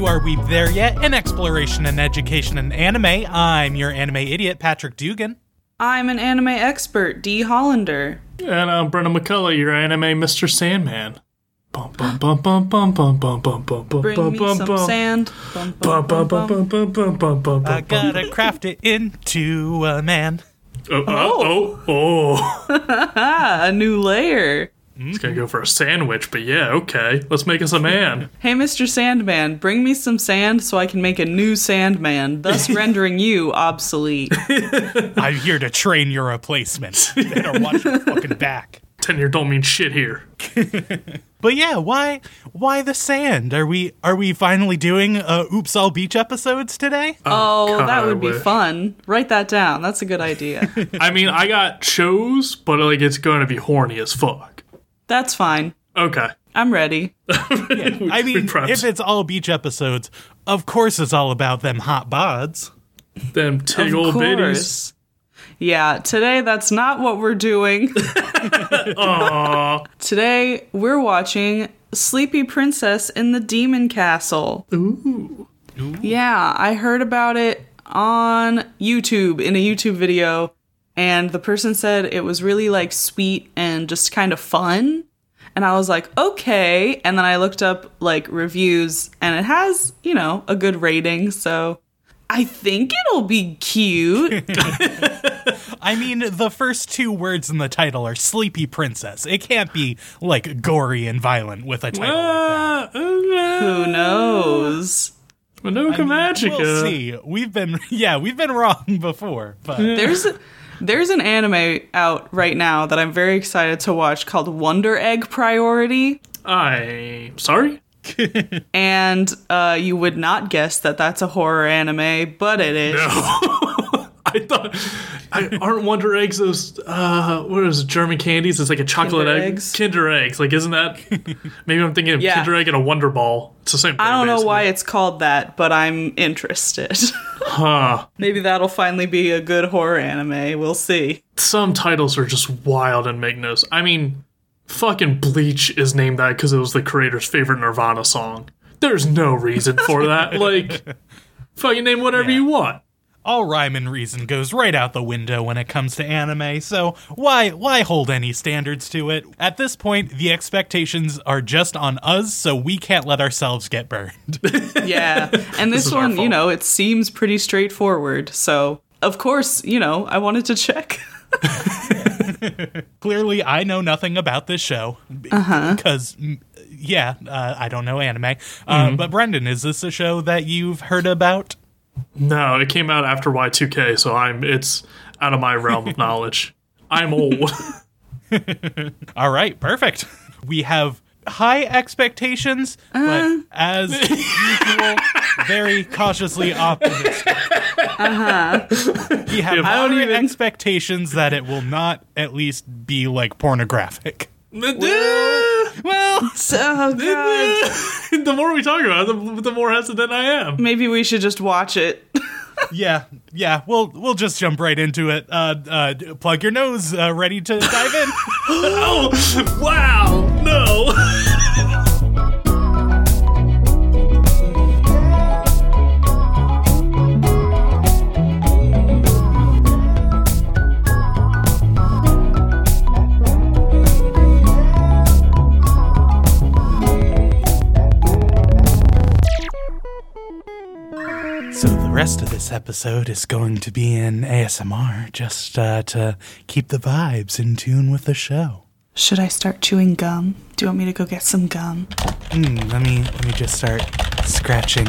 Welcome to Are We There Yet? An exploration in education and anime. I'm your anime idiot, Patrick Dugan. I'm an anime expert, Dee Hollander. And I'm Brenna McCullough, your anime Mr. Sandman. Bum bum bum bum bum bum bum bum bum bum Bring bum me bum some bum. sand. Bum, Bum bum, bum bum, bum bum bum bum bum bum I gotta craft it into a man. Oh oh oh oh! Ah, a new layer. It's gonna go for a sandwich, but yeah, okay. Let's make us a man. Hey, Mr. Sandman, bring me some sand so I can make a new Sandman, thus rendering you obsolete. I'm here to train your replacement. Better watch your fucking back. Tenure don't mean shit here. But yeah, why why the sand? Are we are we finally doing uh, Oops All Beach episodes today? Oh, God, that would be fun. Write that down. That's a good idea. I mean, I got shows, but like it's gonna be horny as fuck. That's fine. Okay. I'm ready. I mean, if it's all beach episodes, of course it's all about them hot bods. Them tig old bitties. Yeah, today that's not what we're doing. Aw. Today we're watching Sleepy Princess in the Demon Castle. Ooh. Yeah, I heard about it on YouTube in a YouTube video, and the person said it was really like sweet and just kind of fun. And I was like, okay. And then I looked up like reviews, and it has, you know, a good rating. So I think it'll be cute. I mean, the first two words in the title are Sleepy Princess. It can't be like gory and violent with a title like that. Uh, Who knows? Madoka Magica. We'll see. We've been yeah, we've been wrong before, but There's there's an anime out right now that I'm very excited to watch called Wonder Egg Priority. I sorry. And uh, you would not guess that that's a horror anime, but it is. I thought I, aren't Wonder Eggs those uh what is it, German candies? It's like a chocolate Kinder egg. Eggs? Kinder eggs. Like isn't that maybe I'm thinking of Yeah. Kinder Egg and a Wonder Ball. It's the same thing. I don't know basically. why it's called that, but I'm interested. Huh. Maybe that'll finally be a good horror anime. We'll see. Some titles are just wild and make no I mean, fucking Bleach is named that because it was the creator's favorite Nirvana song. There's no reason for that. like fucking name whatever Yeah. you want. All rhyme and reason goes right out the window when it comes to anime. So why why hold any standards to it? At this point, the expectations are just on us, so we can't let ourselves get burned. Yeah. And this, is our one, you know, it seems pretty straightforward. So, of course, you know, I wanted to check. Clearly, I know nothing about this show because, mm, yeah, uh, I don't know anime. Uh, But Brendan, is this a show that you've heard about? No, it came out after Y2K, so I'm it's out of my realm of knowledge. I'm old. All right, perfect. We have high expectations, but as usual, very cautiously optimistic. Uh-huh. We have I don't even- expectations that it will not at least be like pornographic. well, Oh, God. the more we talk about it, the, the more hesitant I am. Maybe we should just watch it. Yeah, yeah, we'll we'll just jump right into it. Uh, uh, plug your nose, uh, ready to dive in. Oh, wow, no. Rest of this episode is going to be in ASMR, just uh, to keep the vibes in tune with the show. Should I start chewing gum? Do you want me to go get some gum? Mm, let me let me just start scratching.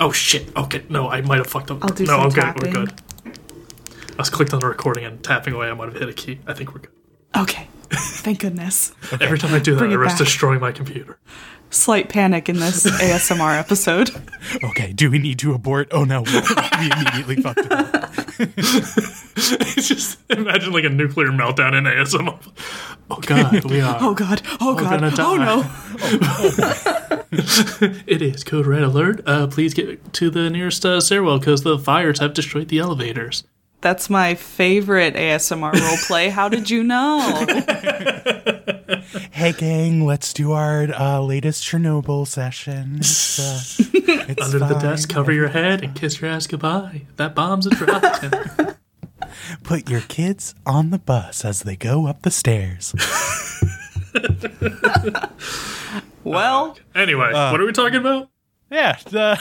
Oh shit. Okay, no, I might have fucked up. I'll do no, some I'm good. We're good. I was clicked on the recording and tapping away. I might have hit a key. I think we're good. Okay. Thank goodness. Every time I do that, Bring I it risk back. destroying my computer. Slight panic in this ASMR episode. Okay, do we need to abort? Oh no, we immediately fucked up. just imagine like a nuclear meltdown in ASMR. Oh god, we are. Oh god. Oh god. gonna Oh die. no. It is code red alert. Uh, please get to the nearest uh, stairwell because the fires have destroyed the elevators. That's my favorite ASMR role play. How did you know? Hey, gang, let's do our uh, latest Chernobyl session. It's, uh, it's Under the desk, cover your head and kiss your ass goodbye. That bomb's a drop. Put your kids on the bus as they go up the stairs. Well, anyway, Uh, what are we talking about? Yeah. Uh,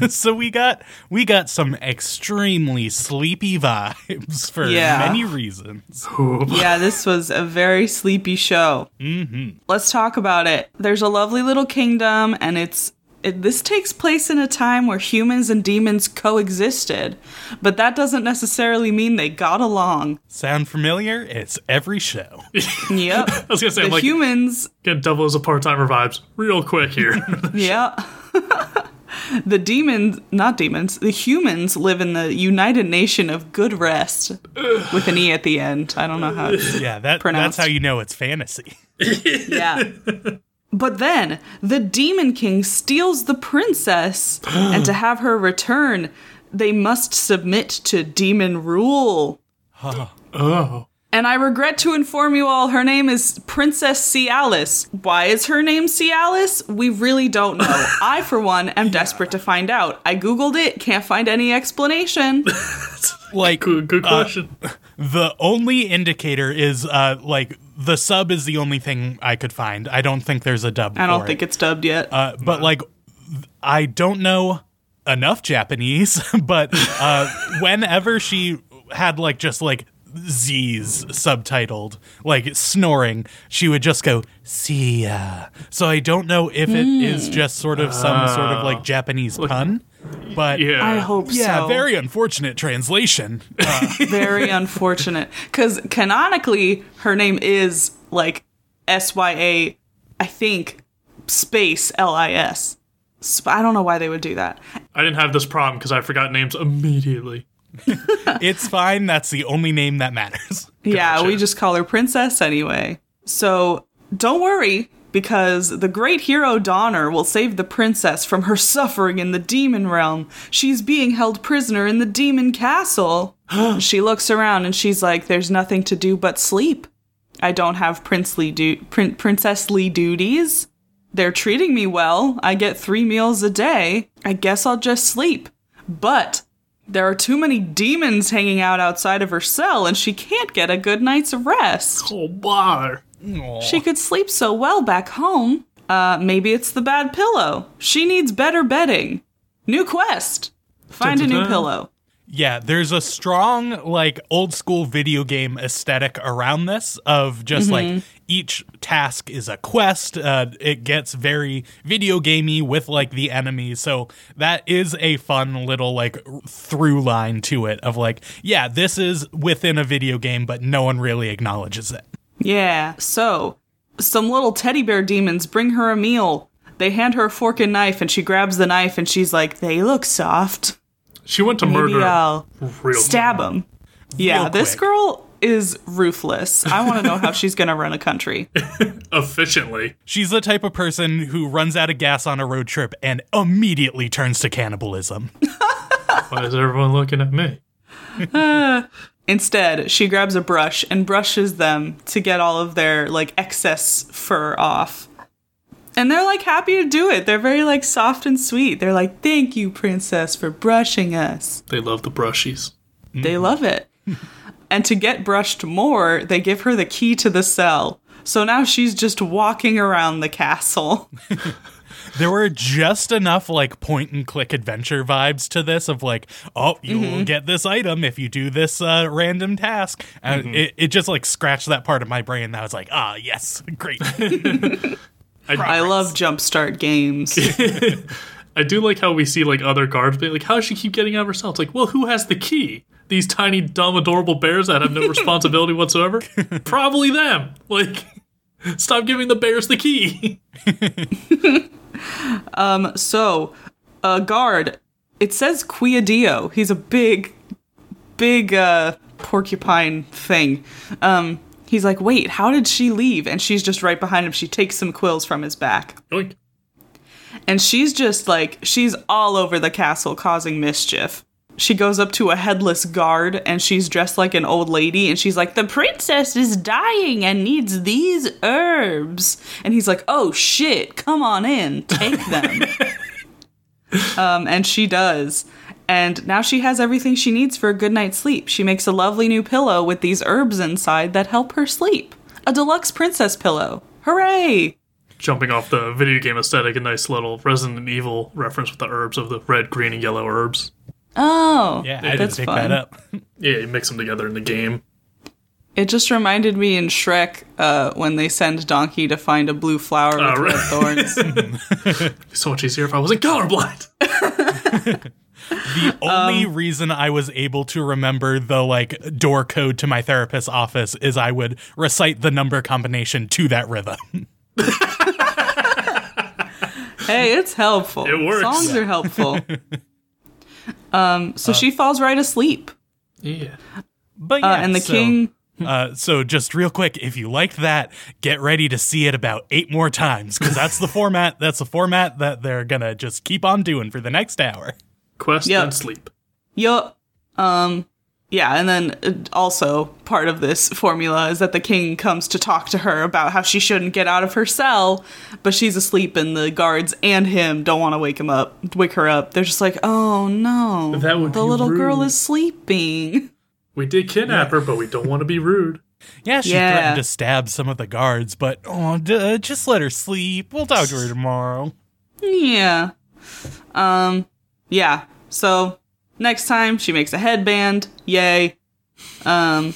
so we got we got some extremely sleepy vibes for Yeah. many reasons. yeah, this was a very sleepy show. Mm-hmm. Let's talk about it. There's a lovely little kingdom, and it's it, this takes place in a time where humans and demons coexisted, but that doesn't necessarily mean they got along. Sound familiar? It's every show. Yep. I was gonna say, the I'm like, humans get double as a part timer vibes real quick here. Yeah. The demons, not demons, the humans live in the United Nation of Good Rest with an E at the end. I don't know how it's. Yeah, that Pronounced. that's how you know it's fantasy. Yeah. But then the Demon King steals the princess, and to have her return, they must submit to demon rule. oh. And I regret to inform you all, her name is Princess Cialis. Why is her name Cialis? We really don't know. I, for one, am desperate to find out. I googled it, can't find any explanation. Like Good, good question. the only indicator is uh like the sub is the only thing I could find. I don't think there's a dub. I don't for think it. it's dubbed yet. Uh, but like, I don't know enough Japanese. But uh, whenever she had like just like Z's subtitled, like snoring, she would just go "see ya." So I don't know if it is hmm. just sort of some sort of like oh. Japanese pun. But yeah. I hope yeah, so. very unfortunate translation. Uh, very unfortunate. Because canonically, her name is like S Y A, I think, space L I S. Sp- I don't know why they would do that. I didn't have this problem because I forgot names immediately. it's fine. That's the only name that matters. Yeah, we just call her Princess anyway. So don't worry, because the great hero Dawner will save the princess from her suffering in the demon realm. She's being held prisoner in the demon castle. she looks around and she's like, There's nothing to do but sleep. I don't have princely du- prin- princessly duties. They're treating me well. I get three meals a day. I guess I'll just sleep. But there are too many demons hanging out outside of her cell, and she can't get a good night's rest. Oh, bother. She could sleep so well back home. Uh, maybe it's the bad pillow. She needs better bedding. New quest. Find a new pillow. Yeah, there's a strong like old school video game aesthetic around this of just like each task is a quest. Uh, it gets very video gamey with like the enemies, so that is a fun little like through line to it of like, yeah, this is within a video game, but no one really acknowledges it. Yeah, so some little teddy bear demons bring her a meal. They hand her a fork and knife, and she grabs the knife and she's like, They look soft. She went to Maybe murder. I'll real stab him. Yeah, Real this quick. girl is ruthless. I want to know how she's going to run a country. efficiently. She's the type of person who runs out of gas on a road trip and immediately turns to cannibalism. Why is everyone looking at me? Instead, she grabs a brush and brushes them to get all of their like excess fur off. And they're like happy to do it. They're very like soft and sweet. They're like, "Thank you, princess, for brushing us." They love the brushies. They love it. and to get brushed more, they give her the key to the cell. So now she's just walking around the castle. There were just enough like point and click adventure vibes to this of like, oh, you'll Mm-hmm. get this item if you do this uh, random task. And Mm-hmm. it, it just like scratched that part of my brain that was like, ah, yes, great. I love jumpstart games. I do like how we see like other guards be like, how does she keep getting out of her cell? It's like, well, who has the key? These tiny, dumb, adorable bears that have no responsibility whatsoever? Probably them. Like, stop giving the bears the key. Um. So, a guard, it says Quiadio. He's a big, big uh, porcupine thing. Um, he's like, wait, how did she leave? And she's just right behind him. She takes some quills from his back. Yoink. And she's just like, she's all over the castle causing mischief. she goes up to a headless guard and she's dressed like an old lady and she's like, The princess is dying and needs these herbs. And he's like, Oh shit, come on in, take them. um, and she does. And now she has everything she needs for a good night's sleep. She makes a lovely new pillow with these herbs inside that help her sleep. A deluxe princess pillow. Hooray! Jumping off the video game aesthetic, a nice little Resident Evil reference with the herbs of the red, green, and yellow herbs. Oh, Yeah, I didn't that's pick fun. that up. Yeah, you mix them together in the game. It just reminded me in Shrek uh, when they send Donkey to find a blue flower with Oh, red thorns. It'd so much easier if I wasn't colorblind. The only Um, reason I was able to remember the like door code to my therapist's office is I would recite the number combination to that rhythm. hey, it's helpful. It works. Songs are helpful. um, so she falls right asleep, yeah. But uh, yeah, and the so- king. Uh, so just real quick, if you liked that, get ready to see it about eight more times because that's the format. That's the format that they're gonna just keep on doing for the next hour. Quest Yep. and sleep. Yup. Um, yeah, and then uh, also part of this formula is that the king comes to talk to her about how she shouldn't get out of her cell, but she's asleep, and the guards and him don't want to wake him up, wake her up. They're just like, "Oh no, That would the be little girl is sleeping." We did kidnap her, but we don't want to be rude. Yeah, she Yeah. threatened to stab some of the guards, but oh, d- uh, just let her sleep. We'll talk to her tomorrow. Yeah. Um, yeah. So next time she makes a headband. Yay. Um,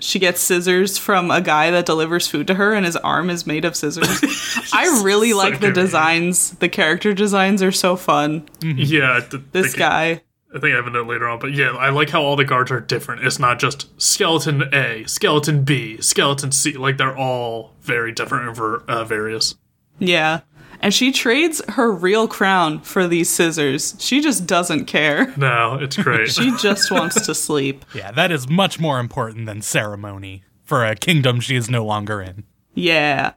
she gets scissors from a guy that delivers food to her, and his arm is made of scissors. I really So like the good. designs. The character designs are so fun. Yeah, th- This think- guy. I think I have a note later on, but yeah, I like how all the guards are different. It's not just skeleton A, skeleton B, skeleton C. Like they're all very different and ver- uh, various. Yeah. And she trades her real crown for these scissors. She just doesn't care. No, it's great. She just wants to sleep. Yeah, that is much more important than ceremony for a kingdom she is no longer in. Yeah.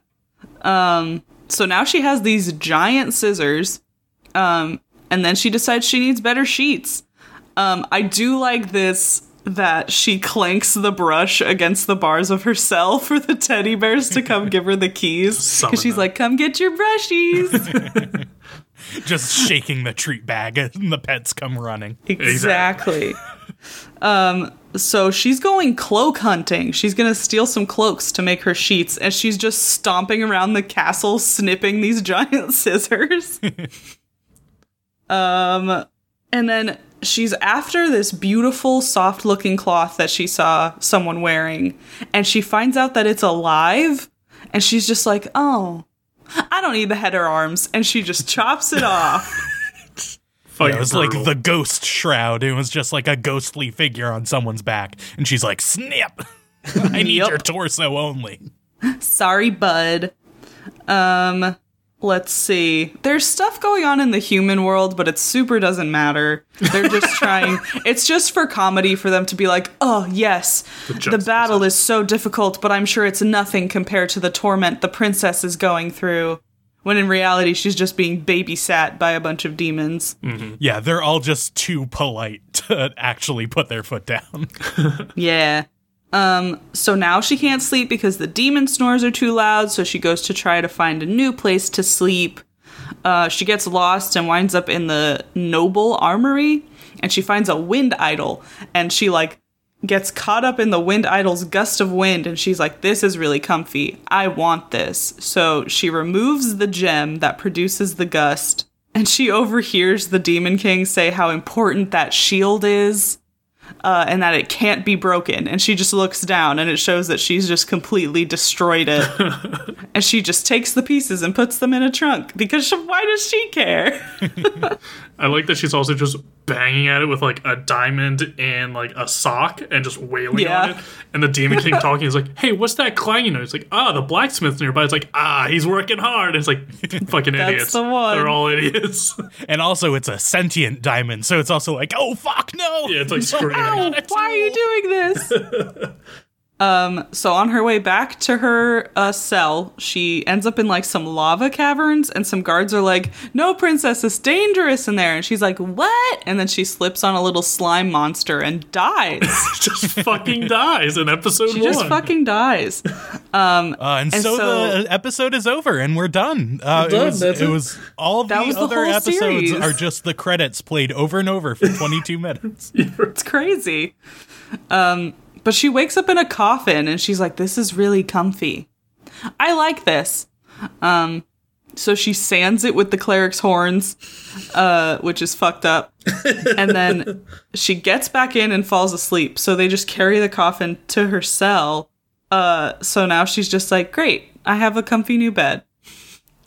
Um so now she has these giant scissors. Um and then she decides she needs better sheets. Um I do like this that she clanks the brush against the bars of her cell for the teddy bears to come give her the keys cuz she's them. like come get your brushies. Just shaking the treat bag and the pets come running. exactly. um so she's going cloak hunting. She's going to steal some cloaks to make her sheets and she's just stomping around the castle snipping these giant scissors. Um, and then she's after this beautiful, soft looking cloth that she saw someone wearing, and she finds out that it's alive, and she's just like, oh, I don't need the head or arms, and she just chops it off. Fucking It was like the ghost shroud. It was just like a ghostly figure on someone's back. And she's like, snip! I need Yep. your torso only. Sorry, bud. Um, let's see. There's stuff going on in the human world, but it super doesn't matter. They're just trying. It's just for comedy for them to be like, oh, yes, the, juxtaposition. battle is so difficult, but I'm sure it's nothing compared to the torment the princess is going through. When in reality, she's just being babysat by a bunch of demons. Mm-hmm. Yeah, they're all just too polite to actually put their foot down. Yeah. Um, so now she can't sleep because the demon snores are too loud, so she goes to try to find a new place to sleep. Uh, she gets lost and winds up in the noble armory, and she finds a wind idol, and she like gets caught up in the wind idol's gust of wind, and she's like, This is really comfy. I want this. So she removes the gem that produces the gust, and she overhears the demon king say how important that shield is uh, and that it can't be broken. And she just looks down, and it shows that she's just completely destroyed it. and she just takes the pieces and puts them in a trunk because she, why does she care? I like that she's also just banging at it with like a diamond and like a sock and just wailing Yeah. on it. And the Demon King talking is like, "Hey, what's that clanging noise?" It's like, "Ah, the blacksmith's nearby." It's like, "Ah, he's working hard." It's like, fucking That's idiots. the one. They're all idiots. And also, it's a sentient diamond, so it's also like, oh fuck, no! yeah, it's like screaming. Ow, why are you doing this? Um, so on her way back to her uh, cell, she ends up in like some lava caverns, and some guards are like, "No, princess, it's dangerous in there." And she's like, "What?" And then she slips on a little slime monster and dies. just fucking dies in episode she one. just fucking dies. Uh, and, And so, so- the episode is over, and we're done. Uh, done, it was, it it. was all of the was other whole episodes series. are just the credits played over and over for 22 minutes. It's crazy. Um, but she wakes up in a coffin and she's like, "This is really comfy. I like this." Um, so she sands it with the cleric's horns, uh, which is fucked up. and then she gets back in and falls asleep. So they just carry the coffin to her cell. Uh, so now she's just like, "Great, I have a comfy new bed."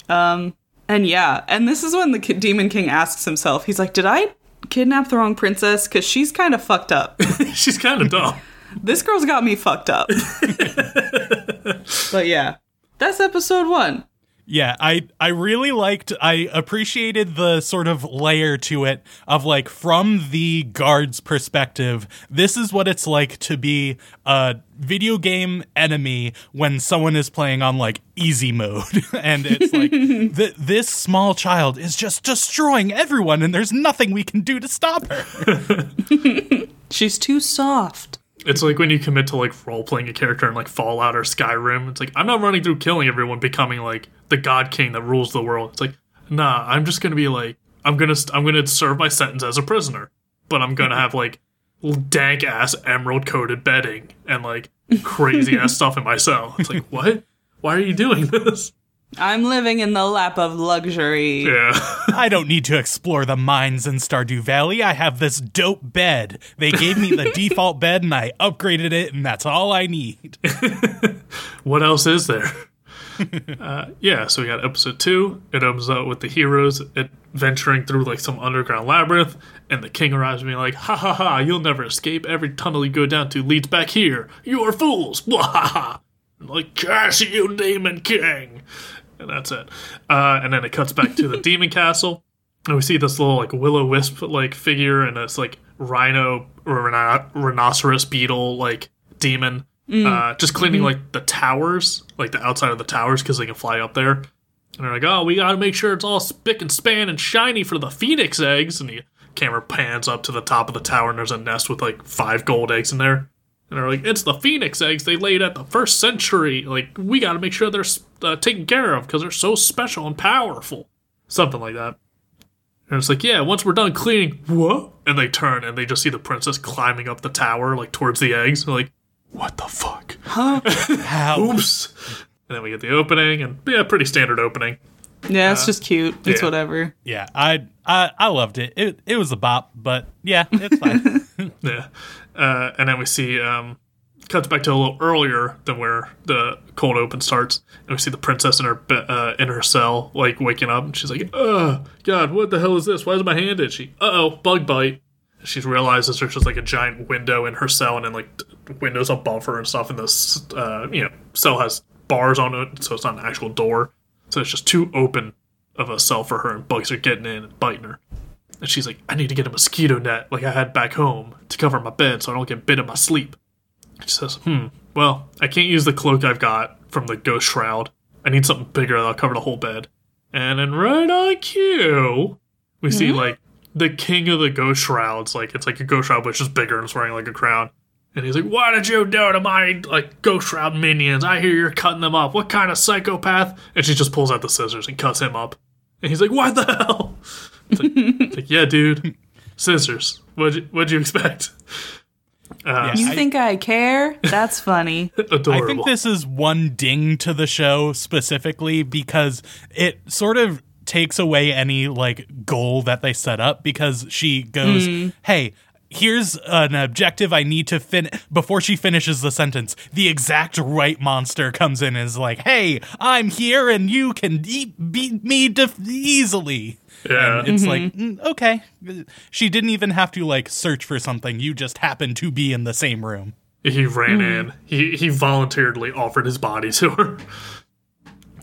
Um, and yeah, and this is when the Demon King asks himself, he's like, "Did I kidnap the wrong princess? Because she's kind of fucked up." She's kind of dumb. This girl's got me fucked up. but yeah, that's episode one. Yeah, I I really liked I appreciated the sort of layer to it of like from the guard's perspective, this is what it's like to be a video game enemy when someone is playing on like easy mode and it's like th- this small child is just destroying everyone and there's nothing we can do to stop her. She's too soft. It's like when you commit to like role playing a character in like Fallout or Skyrim. It's like I'm not running through killing everyone, becoming like the God King that rules the world. It's like nah, I'm just gonna be like I'm gonna st- I'm gonna serve my sentence as a prisoner, but I'm gonna have like dank ass emerald coated bedding and like crazy ass stuff in my cell. It's like what? Why are you doing this? I'm living in the lap of luxury. Yeah. I don't need to explore the mines in Stardew Valley. I have this dope bed. They gave me the default bed and I upgraded it and that's all I need. what else is there? uh, yeah, so we got episode two. It opens up with the heroes adventuring through like some underground labyrinth, and the king arrives being like, "Ha ha ha! You'll never escape. Every tunnel you go down to leads back here. You are fools!" Blah, ha, ha. Like, curse you, demon king! And that's it. Uh, and then it cuts back to the demon castle, and we see this little like willow wisp like figure and this like rhino or rhino- rhinoceros beetle like demon uh, just cleaning like the towers, like the outside of the towers, because they can fly up there. And they're like, "Oh, we got to make sure it's all spick and span and shiny for the phoenix eggs." And the camera pans up to the top of the tower, and there's a nest with like five gold eggs in there. And they're like, "It's the phoenix eggs they laid at the first century. Like, we got to make sure they're uh, taken care of because they're so special and powerful." Something like that. And it's like, yeah, once we're done cleaning, what? And they turn and they just see the princess climbing up the tower, like towards the eggs. They're like, what the fuck? Huh? How? Oops. And then we get the opening, and yeah, pretty standard opening. Yeah, it's just cute. It's yeah. whatever. Yeah, I, I I loved it. It it was a bop, but yeah, it's fine. Yeah. Uh, and then we see, um, cuts back to a little earlier than where the cold open starts. And we see the princess in her uh, in her cell, like waking up, and she's like, "Oh God, what the hell is this? Why is my hand itchy? Uh oh, bug bite." She realizes there's just like a giant window in her cell, and then like windows above her and stuff. And this, uh, you know, cell has bars on it, so it's not an actual door. So it's just too open of a cell for her, and bugs are getting in and biting her. And she's like, I need to get a mosquito net like I had back home to cover my bed so I don't get bit in my sleep. She says, Hmm, well, I can't use the cloak I've got from the ghost shroud. I need something bigger that'll cover the whole bed. And then right on cue, we see like the king of the ghost shrouds. Like it's like a ghost shroud, but it's just bigger and it's wearing like a crown. And he's like, "Why did you do to my like ghost shroud minions? I hear you're cutting them up. What kind of psychopath? And she just pulls out the scissors and cuts him up. And he's like, What the hell? It's like, it's like, yeah, dude, scissors. What'd you, what'd you expect? Uh, You I- think I care? That's funny. adorable. I think this is one ding to the show specifically because it sort of takes away any like goal that they set up because she goes, "Hey, here's an objective I need to fin before she finishes the sentence. The exact right monster comes in and is like, "Hey, I'm here and you can eat, beat me def- easily." Yeah. And it's like, mm, okay. She didn't even have to like search for something. You just happened to be in the same room. He ran in. He he voluntarily offered his body to her.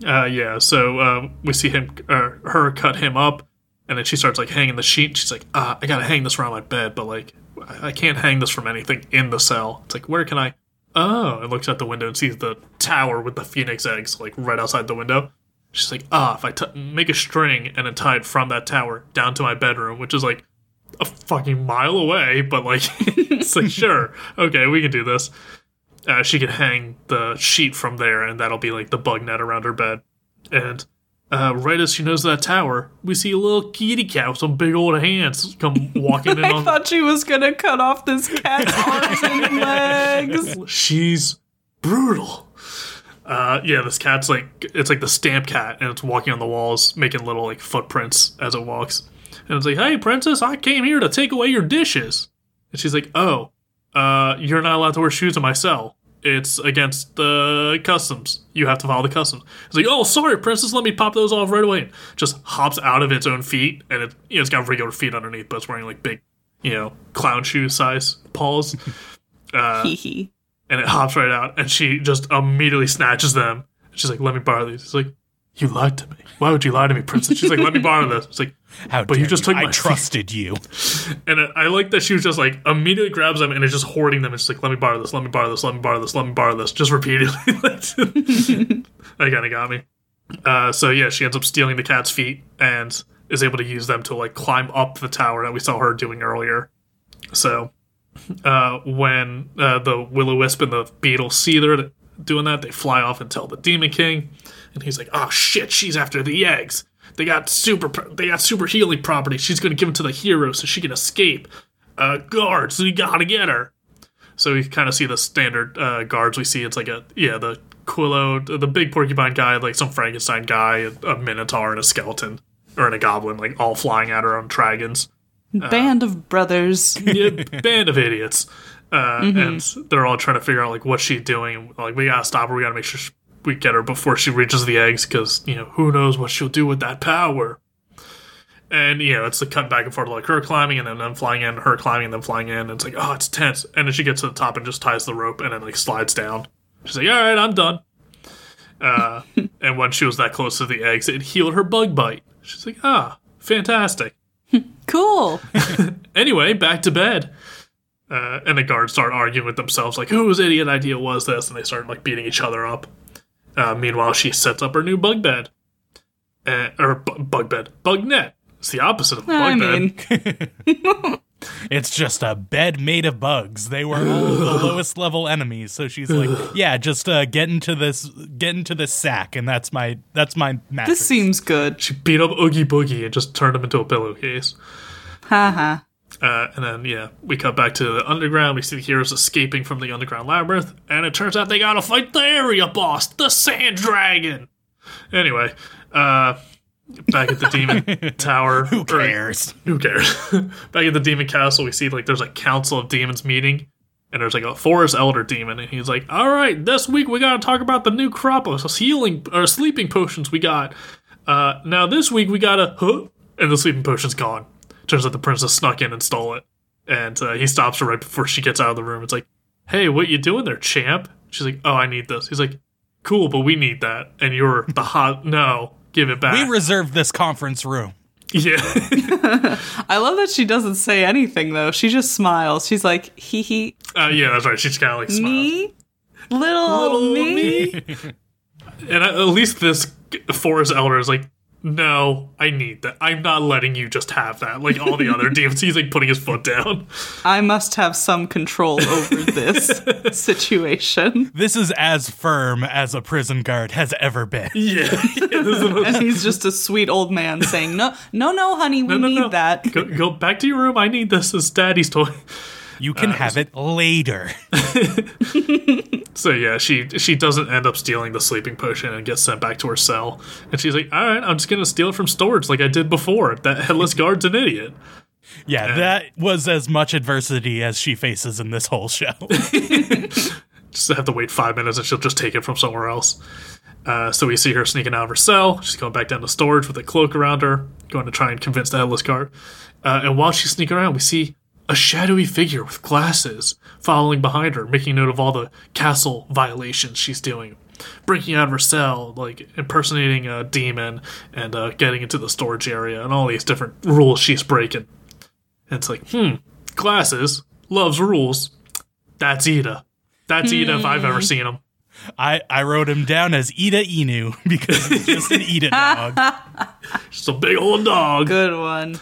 Uh, yeah. So uh, we see him, uh, her cut him up, and then she starts like hanging the sheet. She's like, uh, I gotta hang this around my bed, but like I I can't hang this from anything in the cell. It's like, where can I? oh, and looks out the window and sees the tower with the phoenix eggs like right outside the window. She's like, ah, if I t- make a string and then tie it from that tower down to my bedroom, which is like a fucking mile away, but like, it's like, sure, okay, we can do this. Uh, she can hang the sheet from there, and that'll be like the bug net around her bed. And uh, right as she knows that tower, we see a little kitty cat with some big old hands come walking in I on. thought she was gonna cut off this cat's arms and legs. She's brutal. Uh, yeah, this cat's like it's like the stamp cat, and it's walking on the walls, making little like footprints as it walks. And it's like, "Hey, princess, I came here to take away your dishes." And she's like, "Oh, uh, you're not allowed to wear shoes in my cell. It's against the customs. You have to follow the customs." It's like, "Oh, sorry, princess. Let me pop those off right away." And just hops out of its own feet, and it you know it's got regular feet underneath, but it's wearing like big, you know, clown shoe size paws. Hee hee. And it hops right out, and she just immediately snatches them. She's like, "Let me borrow these." It's like, "You lied to me. Why would you lie to me, princess?" She's like, "Let me borrow this." It's like, How But you just took I my- trusted you. and I I like that she was just like immediately grabs them and is just hoarding them. And she's like, "Let me borrow this. Let me borrow this. Let me borrow this. Let me borrow this." Just repeatedly. that kind of got me. Uh, so yeah, she ends up stealing the cat's feet and is able to use them to like climb up the tower that we saw her doing earlier. So uh, when uh, the will o wisp and the beetle see they're doing that, they fly off and tell the demon king, and he's like, "Oh shit, she's after the eggs. They got super, they got super healing properties. She's gonna give them to the hero so she can escape. Uh, guards, we gotta get her." So we kind of see the standard uh, guards we see. It's like a yeah, the Quillo, the big porcupine guy, like some Frankenstein guy, a minotaur, and a skeleton, or and a goblin, like all flying at her on dragons Band of brothers. yeah, band of idiots. Uh, And they're all trying to figure out like what she's doing. Like we gotta stop her. We gotta make sure we get her before she reaches the eggs, because you know who knows what she'll do with that power. And you know it's the cut back and forth like her climbing and then them flying in, her climbing and then flying in. And it's like oh, it's tense. And then she gets to the top and just ties the rope and then like slides down. She's like, all right, I'm done. Uh, and when she was that close to the eggs, it healed her bug bite. She's like, ah, fantastic. Cool. Anyway, back to bed. Uh, and the guards start arguing with themselves, like, whose idiot idea was this? And they start, like, beating each other up. Uh, meanwhile, she sets up her new bug bed. Uh, or bu- bug bed. Bug net. It's the opposite of a bug I bed. mean, It's just a bed made of bugs. They were all the lowest level enemies. So she's like, "Yeah, just uh, get into this, get into this sack, and that's my that's my mattress." this seems good. She beat up Oogie Boogie and just turned him into a pillowcase. Haha. Uh, and then, yeah, we cut back to the underground. We see the heroes escaping from the underground labyrinth. And it turns out they gotta fight the area boss, the Sand Dragon. Anyway, uh, back at the Demon Tower. Who cares? Who cares? back at the Demon Castle, we see, like, there's a Council of Demons meeting. And there's, like, a Forest Elder Demon. And he's like, all right, this week we gotta talk about the new crop of healing or sleeping potions we got. Uh, now this week we got a, huh? And the sleeping potion's gone. Turns out the princess snuck in and stole it. And uh, he stops her right before she gets out of the room. It's like, hey, what you doing there, champ? She's like, oh, I need this. He's like, cool, but we need that. And you're the hot, no, give it back. We reserved this conference room. yeah. I love that she doesn't say anything though. She just smiles. She's like, hee hee. uh, yeah, that's right. She's kind of like smiles. Me? Little, Little me? And at least this forest elder is like, no, I need that. I'm not letting you just have that. Like all the other DMCs, like putting his foot down. I must have some control over this situation. This is as firm as a prison guard has ever been. Yeah, yeah this is the most And he's just a sweet old man saying, No, no, no, honey, we No, no, need no. that. Go, go back to your room. I need this as daddy's toy. You can have it later. So yeah, she she doesn't end up stealing the sleeping potion and gets sent back to her cell. And she's like, "All right, I'm just gonna steal it from storage like I did before. That headless guard's an idiot." Yeah, that was as much adversity as she faces in this whole show. Just have to wait five minutes and she'll just take it from somewhere else. Uh, so we see her sneaking out of her cell. She's going back down to storage with a cloak around her, going to try and convince the headless guard. Uh, and while she's sneaking around, we see a shadowy figure with glasses following behind her, making note of all the castle violations she's doing. Breaking out of her cell, like impersonating a demon, and uh, getting into the storage area, and all these different rules she's breaking. And it's like, hmm, glasses, loves rules. That's Ida. That's Ida if I've ever seen him. I, I wrote him down as Ida Inu because he's just an Ida dog. Just a big old dog. Good one.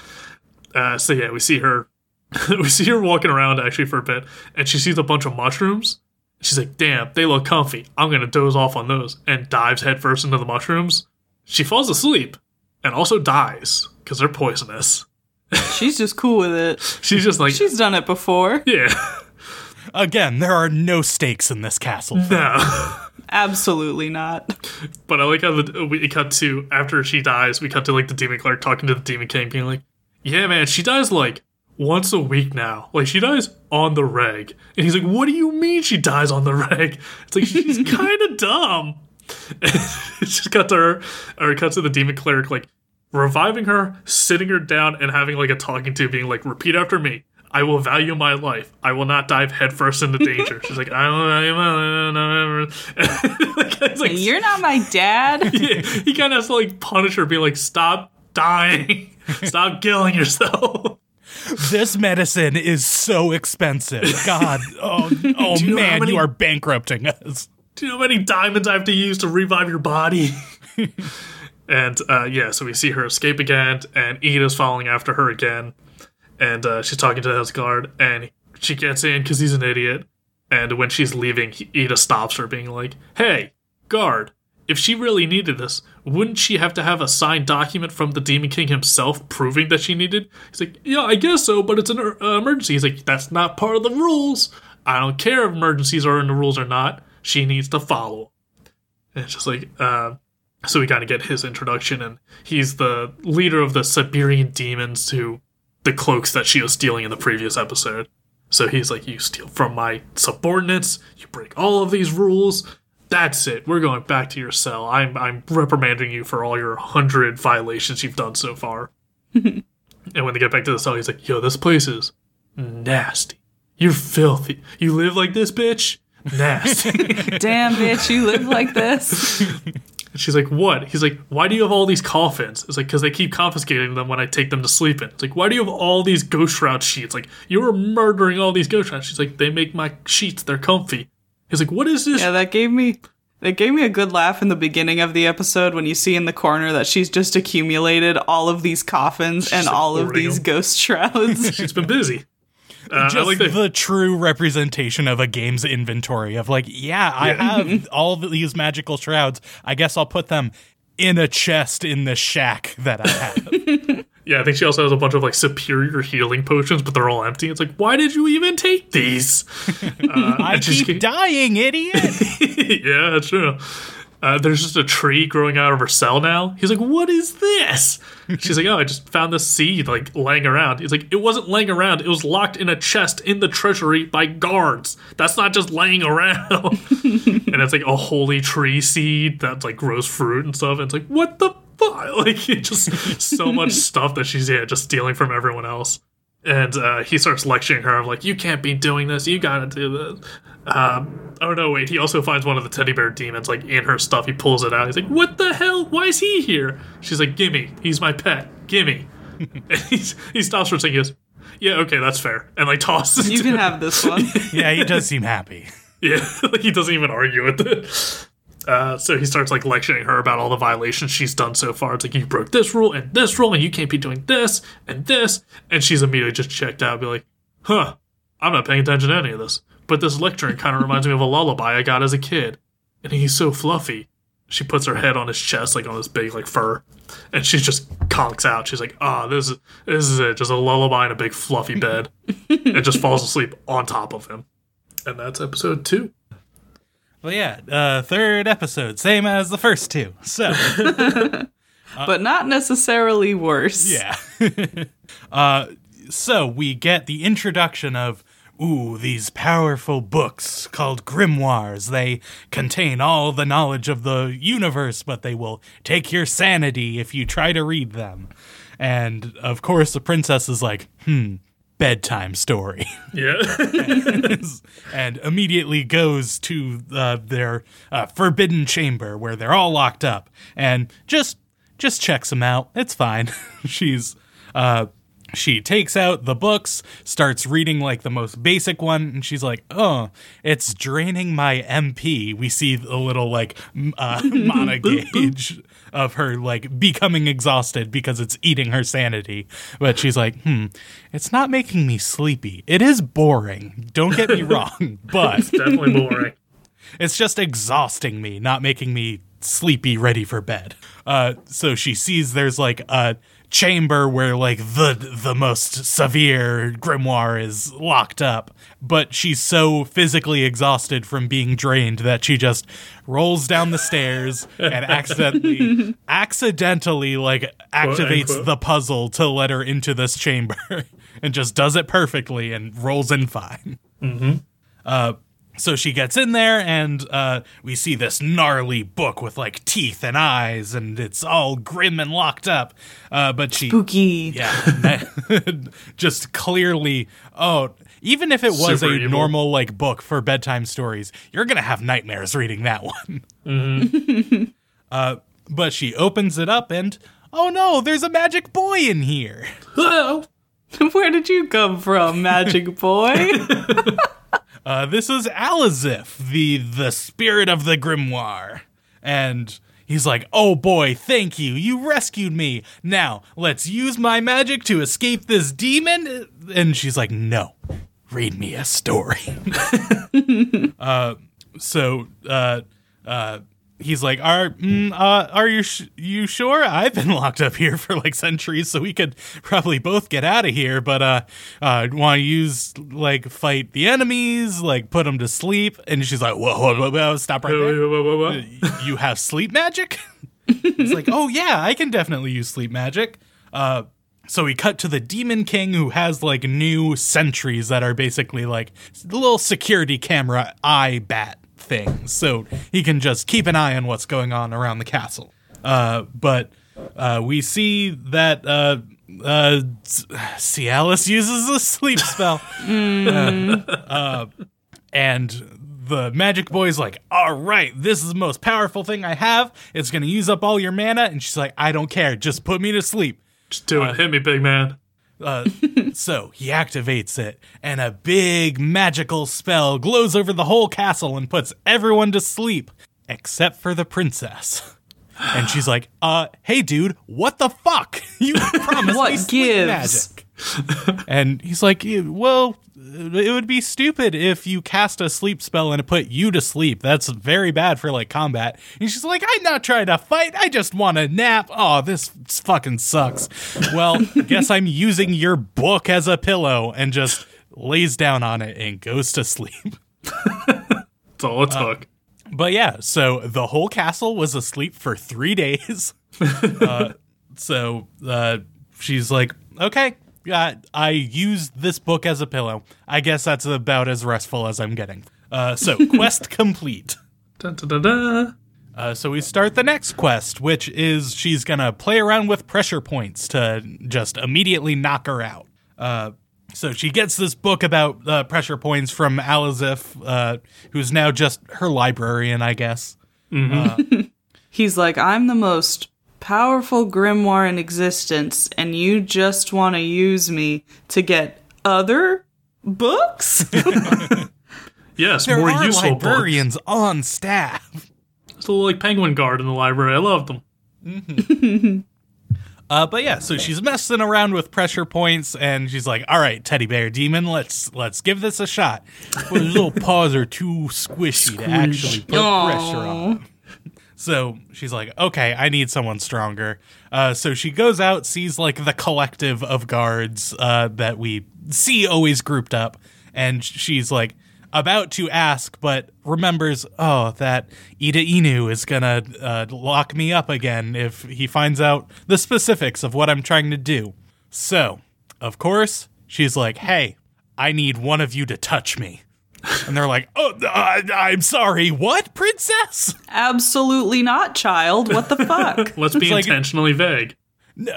Uh, so yeah, we see her. we see her walking around actually for a bit, and she sees a bunch of mushrooms. She's like, "Damn, they look comfy. I'm gonna doze off on those," and dives headfirst into the mushrooms. She falls asleep and also dies because they're poisonous. She's just cool with it. She's just like, She's done it before. yeah, Again, there are no stakes in this castle. no. Absolutely not. But I like how the, we cut to after she dies. We cut to like the demon clerk talking to the demon king, being like, "Yeah, man, she dies like once a week now. Like she dies on the reg." And he's like, "What do you mean she dies on the reg?" It's like she's kind of dumb. it just cut to her, or it cuts to the demon cleric like reviving her, sitting her down, and having like a talking to, being like, "Repeat after me." I will value my life. I will not dive headfirst into danger. She's like, I will value my life. like, it's like, You're not my dad. yeah, he kind of has to like punish her, be like, "Stop dying, stop killing yourself." This medicine is so expensive. God, oh, oh you man, many- you are bankrupting us. Do you know how many diamonds I have to use to revive your body? and uh, yeah, so we see her escape again, and Ida's following after her again, and uh, she's talking to the house guard, and she gets in because he's an idiot. And when she's leaving, Ida stops her, being like, "Hey, guard." If she really needed this, wouldn't she have to have a signed document from the Demon King himself proving that she needed? He's like, Yeah, I guess so, but it's an uh, emergency. He's like, That's not part of the rules. I don't care if emergencies are in the rules or not. She needs to follow. And it's just like, uh, so we kind of get his introduction, and he's the leader of the Siberian demons who the cloaks that she was stealing in the previous episode. So he's like, You steal from my subordinates, you break all of these rules. That's it. We're going back to your cell. I'm I'm reprimanding you for all your hundred violations you've done so far. and when they get back to the cell, he's like, Yo, this place is nasty. You're filthy. You live like this, bitch? Nasty. Damn, bitch, you live like this. And she's like, "What?" He's like, "Why do you have all these coffins?" It's like, "Cause they keep confiscating them when I take them to sleep in." It's like, "Why do you have all these ghost shroud sheets?" Like, you were murdering all these ghost shrouds. She's like, "They make my sheets. They're comfy." He's like, "What is this?" Yeah, that gave me that gave me a good laugh in the beginning of the episode when you see in the corner that she's just accumulated all of these coffins and all of these them. ghost shrouds. She's been busy. Uh, Just like that. the true representation of a game's inventory of like, yeah, I have all of these magical shrouds. I guess I'll put them in a chest in the shack that I have. Yeah, I think she also has a bunch of like superior healing potions, but they're all empty. It's like, why did you even take these? Uh, I and she's- keep dying, idiot. yeah, that's true. Uh, there's just a tree growing out of her cell now. He's like, "What is this?" She's like, "Oh, I just found this seed like laying around." He's like, "It wasn't laying around. It was locked in a chest in the treasury by guards. That's not just laying around." and it's like a holy tree seed that like grows fruit and stuff. And it's like, what the fuck? Like, it just so much stuff that she's yeah just stealing from everyone else. And uh, he starts lecturing her of like, "You can't be doing this. You gotta do this." Um, oh no, wait. He also finds one of the teddy bear demons like in her stuff. He pulls it out. He's like, "What the hell? Why is he here?" She's like, "Gimme. He's my pet. Gimme." and he's, he stops for a second. He goes, "Yeah, okay, that's fair." And like tosses. you it can to- have this one. yeah, he does seem happy. yeah, like he doesn't even argue with it. Uh, so he starts like lecturing her about all the violations she's done so far. It's like you broke this rule and this rule, and you can't be doing this and this. And she's immediately just checked out, be like, "Huh, I'm not paying attention to any of this." But this lecturing kind of reminds me of a lullaby I got as a kid, and he's so fluffy. She puts her head on his chest, like on his big like fur, and she just conks out. She's like, "Ah, this is this is it, just a lullaby in a big fluffy bed," and just falls asleep on top of him. And that's episode two. Well, yeah, uh, third episode, same as the first two. So, but not necessarily worse. yeah. uh, so we get the introduction of, ooh, these powerful books called grimoires. They contain all the knowledge of the universe, but they will take your sanity if you try to read them. And of course, the princess is like, hmm, bedtime story. Yeah. and immediately goes to uh, their uh, forbidden chamber where they're all locked up and just just checks them out. It's fine. She's uh, she takes out the books, starts reading like the most basic one, and she's like, "Oh, it's draining my MP." We see a little like uh, mana gauge of her like becoming exhausted because it's eating her sanity. But she's like, "Hmm, it's not making me sleepy. It is boring. Don't get me wrong, but Definitely boring. it's just exhausting me, not making me sleepy, ready for bed. Uh, so she sees there's like a chamber where like the the most severe grimoire is locked up, but she's so physically exhausted from being drained that she just rolls down the stairs and accidentally accidentally like activates the puzzle to let her into this chamber and just does it perfectly and rolls in fine. Uh, So she gets in there, and uh, we see this gnarly book with like teeth and eyes, and it's all grim and locked up. Uh, but she, Spooky. yeah, just clearly, oh, even if it was Super a evil. normal like book for bedtime stories, you're gonna have nightmares reading that one. uh, but she opens it up, and oh no, there's a magic boy in here. Where did you come from, magic boy? Uh, this is Alizif, the the spirit of the grimoire, and he's like, "Oh boy, thank you, you rescued me. Now let's use my magic to escape this demon." And she's like, "No, read me a story." uh, so uh, uh, he's like, "Are mm, uh, are you sh- you sure? I've been locked up here for like centuries, so we could probably both get out of here. But uh, uh, want to use like fight the enemies, like put them to sleep?" And she's like, "Whoa, whoa, whoa, whoa stop right there! whoa, whoa, whoa. you have sleep magic?" He's like, "Oh yeah, I can definitely use sleep magic." Uh, so we cut to the Demon King who has like new sentries that are basically like little security camera eye bat things. So he can just keep an eye on what's going on around the castle. Uh, but uh, we see that uh, uh, Syalis uses a sleep spell. Uh, and the magic boy's like, all right, this is the most powerful thing I have. It's going to use up all your mana. And she's like, I don't care. Just put me to sleep. Just do it. Hit me, big man. Uh, so he activates it, and a big magical spell glows over the whole castle and puts everyone to sleep, except for the princess. And she's like, uh, hey, dude, what the fuck? You promised What me sleep gives? magic. and he's like, well, it would be stupid if you cast a sleep spell and it put you to sleep. That's very bad for like combat. And she's like, I'm not trying to fight. I just want to nap. Oh, this fucking sucks. Well, guess I'm using your book as a pillow and just lays down on it and goes to sleep. That's all it took. But yeah, so the whole castle was asleep for three days. uh, so uh, she's like, okay, uh, I used this book as a pillow. I guess that's about as restful as I'm getting. Uh, so, quest complete. Dun, dun, dun, dun. Uh, so we start the next quest, which is she's gonna play around with pressure points to just immediately knock her out. Uh, so she gets this book about uh, pressure points from Alizif, uh, who's now just her librarian, I guess. He's like, I'm the most powerful grimoire in existence, and you just want to use me to get other books? Yes, There more are useful books. librarians on staff. It's a little like penguin guard in the library. I love them. Uh, but yeah, so she's messing around with pressure points, and she's like, "All right, teddy bear demon, let's let's give this a shot." But his little paws are too squishy to actually put pressure on. So she's like, "Okay, I need someone stronger." Uh, so she goes out, sees like the collective of guards uh, that we see always grouped up, and she's like about to ask, but remembers, oh, that Ida Inu is gonna uh, lock me up again if he finds out the specifics of what I'm trying to do. So, of course, she's like, hey, I need one of you to touch me. And they're like, oh, I, I'm sorry, what, princess? Absolutely not, child. What the fuck? Let's be like- intentionally vague.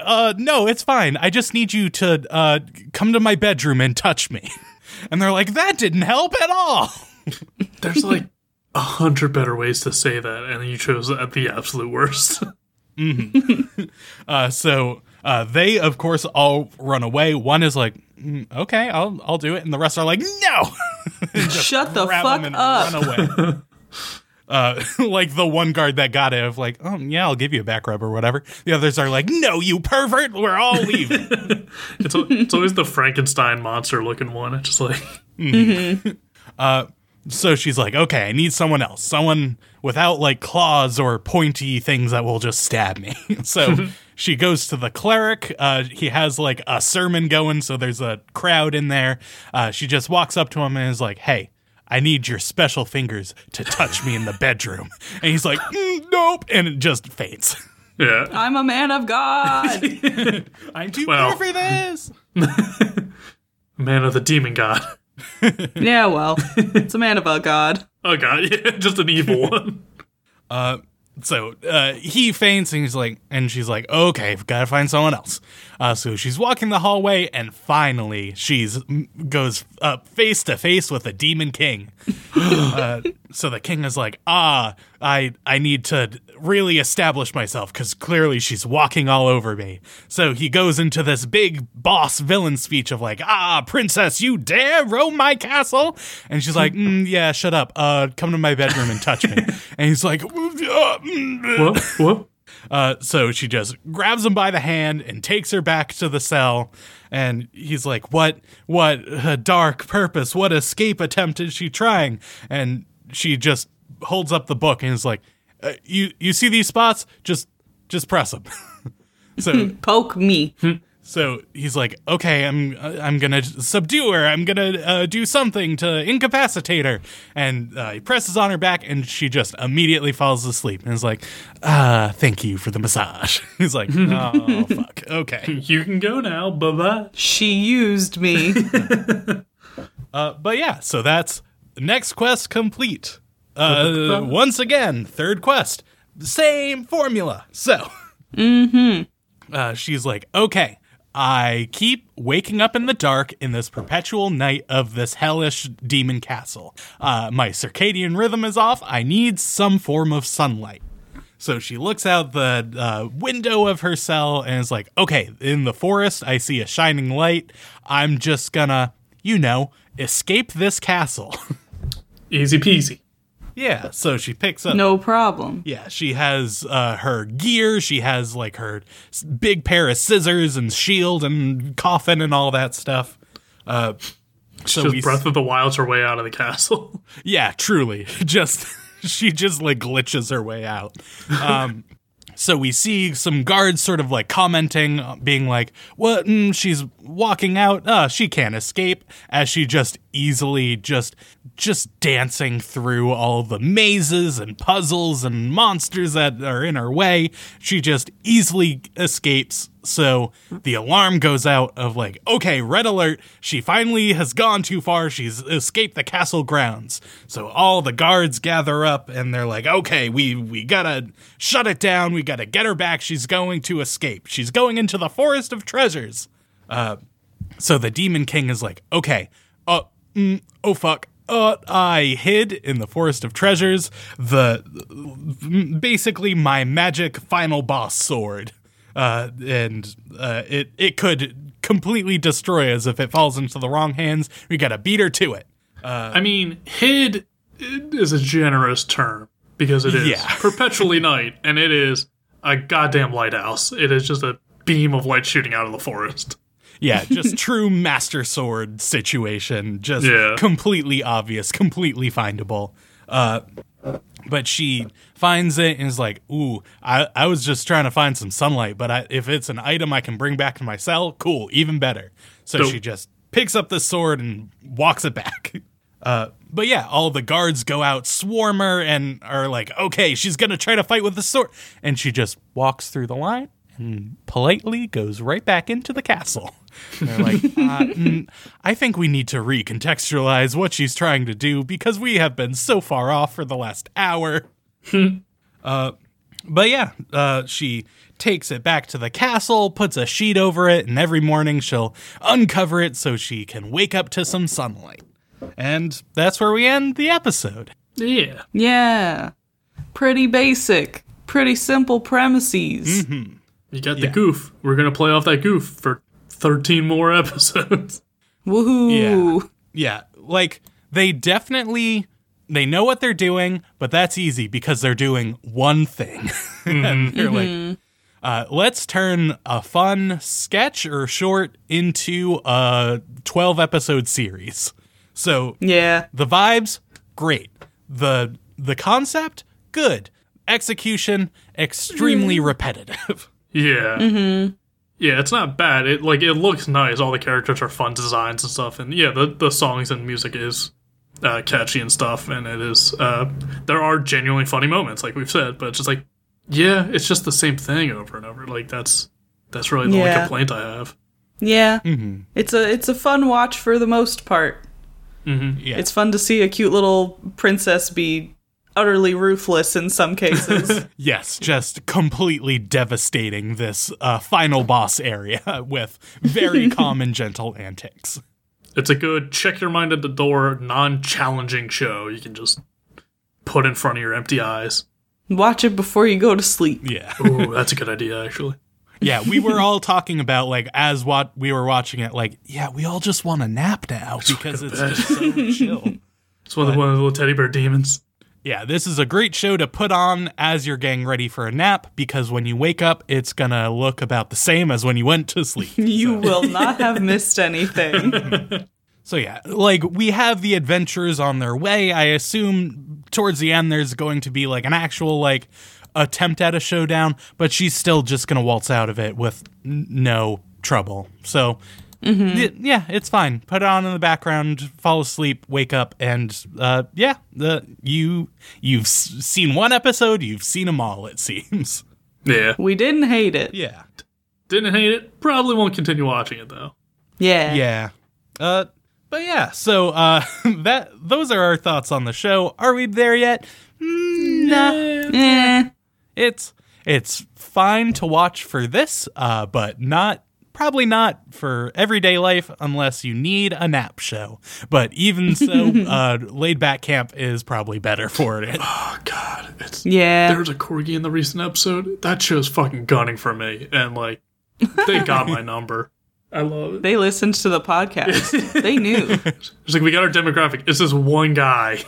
uh, no, it's fine. I just need you to uh, come to my bedroom and touch me. And they're like, that didn't help at all. There's like a hundred better ways to say that, and you chose at the absolute worst. Uh, so Uh, they, of course, all run away. One is like, "Mm, "Okay, I'll I'll do it," and the rest are like, "No." Shut the fuck and up. run away. Uh, like the one guard that got it of like, oh yeah, I'll give you a back rub or whatever. The others are like, no, you pervert, we're all leaving. It's, al- it's always the Frankenstein monster looking one. It's just like, so she's like, okay, I need someone else, someone without like claws or pointy things that will just stab me. so she goes to the cleric. Uh, he has like a sermon going, so there's a crowd in there. Uh, she just walks up to him and is like, hey. I need your special fingers to touch me in the bedroom. And he's like, "Mm, nope. And it just faints. yeah. I'm a man of God. I'm too Well. poor for this. Man of the demon god. yeah, well, it's a man of a God. Oh god, yeah, just an evil one. So uh, he faints and he's like, and she's like, okay, I've got to find someone else. Uh, so she's walking the hallway and finally she's goes up face to face with a demon king. uh, so the king is like, ah, I I need to really establish myself because clearly she's walking all over me. So he goes into this big boss villain speech of like, ah, princess, you dare roam my castle? And she's like, mm, yeah, shut up. Uh, come to my bedroom and touch me. and he's like, "Whoop, mm, What? What? Uh, so she just grabs him by the hand and takes her back to the cell. And he's like, "What? What uh, dark purpose? What escape attempt is she trying?" And she just holds up the book and is like, uh, "You you see these spots? Just just press them." so Poke me. So he's like, "Okay, I'm I'm gonna subdue her. I'm gonna uh, do something to incapacitate her." And uh, he presses on her back, and she just immediately falls asleep. And is like, "Ah, thank you for the massage." he's like, "Oh fuck, okay." You can go now. Bye bye. She used me. Uh, but yeah, so that's next quest complete. Uh, once again, third quest, same formula. So, uh, she's like, okay, I keep waking up in the dark in this perpetual night of this hellish demon castle. Uh, my circadian rhythm is off. I need some form of sunlight. So she looks out the uh, window of her cell and is like, okay, in the forest, I see a shining light. I'm just gonna, you know, escape this castle. Easy peasy. Yeah, so she picks up. No problem. Yeah, she has uh, her gear. She has like her big pair of scissors and shield and coffin and all that stuff. Uh, so Just we, Breath of the Wild's her way out of the castle. yeah, truly, just she just like glitches her way out. Um, so we see some guards sort of like commenting, being like, "What? Mm, she's walking out. Uh, she can't escape." As she just easily just just dancing through all the mazes and puzzles and monsters that are in her way. She just easily escapes. So the alarm goes out of like, okay, red alert. She finally has gone too far. She's escaped the castle grounds. So all the guards gather up and they're like, okay, we we gotta shut it down. We gotta get her back. She's going to escape. She's going into the forest of treasures. Uh, so the demon king is like, okay, uh, mm, oh fuck. Uh, I hid in the forest of treasures the basically my magic final boss sword, uh, and uh, it it could completely destroy us if it falls into the wrong hands. We gotta beat her to it. I mean, hid is a generous term because it is Yeah. perpetually night and it is a goddamn lighthouse. It is just a beam of light shooting out of the forest. Yeah, just true master sword situation. Just Yeah. completely obvious, completely findable. Uh, but she finds it and is like, "Ooh, I, I was just trying to find some sunlight, but I, if it's an item I can bring back to my cell, cool, even better." So Dope. she just picks up the sword and walks it back. Uh, but yeah, all the guards go out, swarm her, and are like, "Okay, she's gonna try to fight with the sword," and she just walks through the line and politely goes right back into the castle. And they're like, uh, mm, I think we need to recontextualize what she's trying to do because we have been so far off for the last hour. uh, but yeah, uh, she takes it back to the castle, puts a sheet over it, and every morning she'll uncover it so she can wake up to some sunlight. And that's where we end the episode. Yeah. Yeah. Pretty basic. Pretty simple premises. You got Yeah. the goof. We're gonna play off that goof for 13 more episodes. Woohoo! Yeah. Yeah, like they definitely they know what they're doing, but that's easy because they're doing one thing. and they're like, uh, let's turn a fun sketch or short into a 12 episode series. So Yeah. the vibes, great. The the concept, good. Execution, extremely repetitive. Yeah. Mm-hmm. Yeah, it's not bad. It like it looks nice. All the characters are fun designs and stuff, and yeah, the the songs and music is uh, catchy and stuff, and it is. Uh, there are genuinely funny moments, like we've said, but it's just like, yeah, it's just the same thing over and over. Like that's that's really the only complaint I have. Yeah. It's a it's a fun watch for the most part. Yeah. It's fun to see a cute little princess be utterly ruthless in some cases. Yes, just completely devastating this uh, final boss area with very calm and gentle antics. It's a good check your mind at the door, non-challenging show. You can just put in front of your empty eyes. Watch it before you go to sleep. Yeah. Ooh, that's a good idea, actually. Yeah, we were all talking about like as what we were watching it like, yeah, we all just want a nap now because it's just so chill. It's one of the one of the little teddy bear demons. Yeah, this is a great show to put on as you're getting ready for a nap because when you wake up, it's going to look about the same as when you went to sleep. You will not have missed anything. So yeah, like we have the adventures on their way. I assume towards the end there's going to be like an actual like attempt at a showdown, but she's still just going to waltz out of it with n- no trouble. So y- yeah, it's fine. Put it on in the background, fall asleep, wake up, and uh, yeah, the you you've s- seen one episode, you've seen them all. It seems. Yeah. We didn't hate it. Yeah. Didn't hate it. Probably won't continue watching it though. Yeah. Yeah. Uh but yeah, so uh that those are our thoughts on the show. Are we there yet? Mm, nah. Eh. It's it's fine to watch for this, uh, but not probably not for everyday life unless you need a nap show. But even so, uh laid back camp is probably better for it. Oh god, it's Yeah. there was a corgi in the recent episode. That show's fucking gunning for me, and like they got my number. I love it. They listened to the podcast. they knew. It's like we got our demographic. It's this one guy.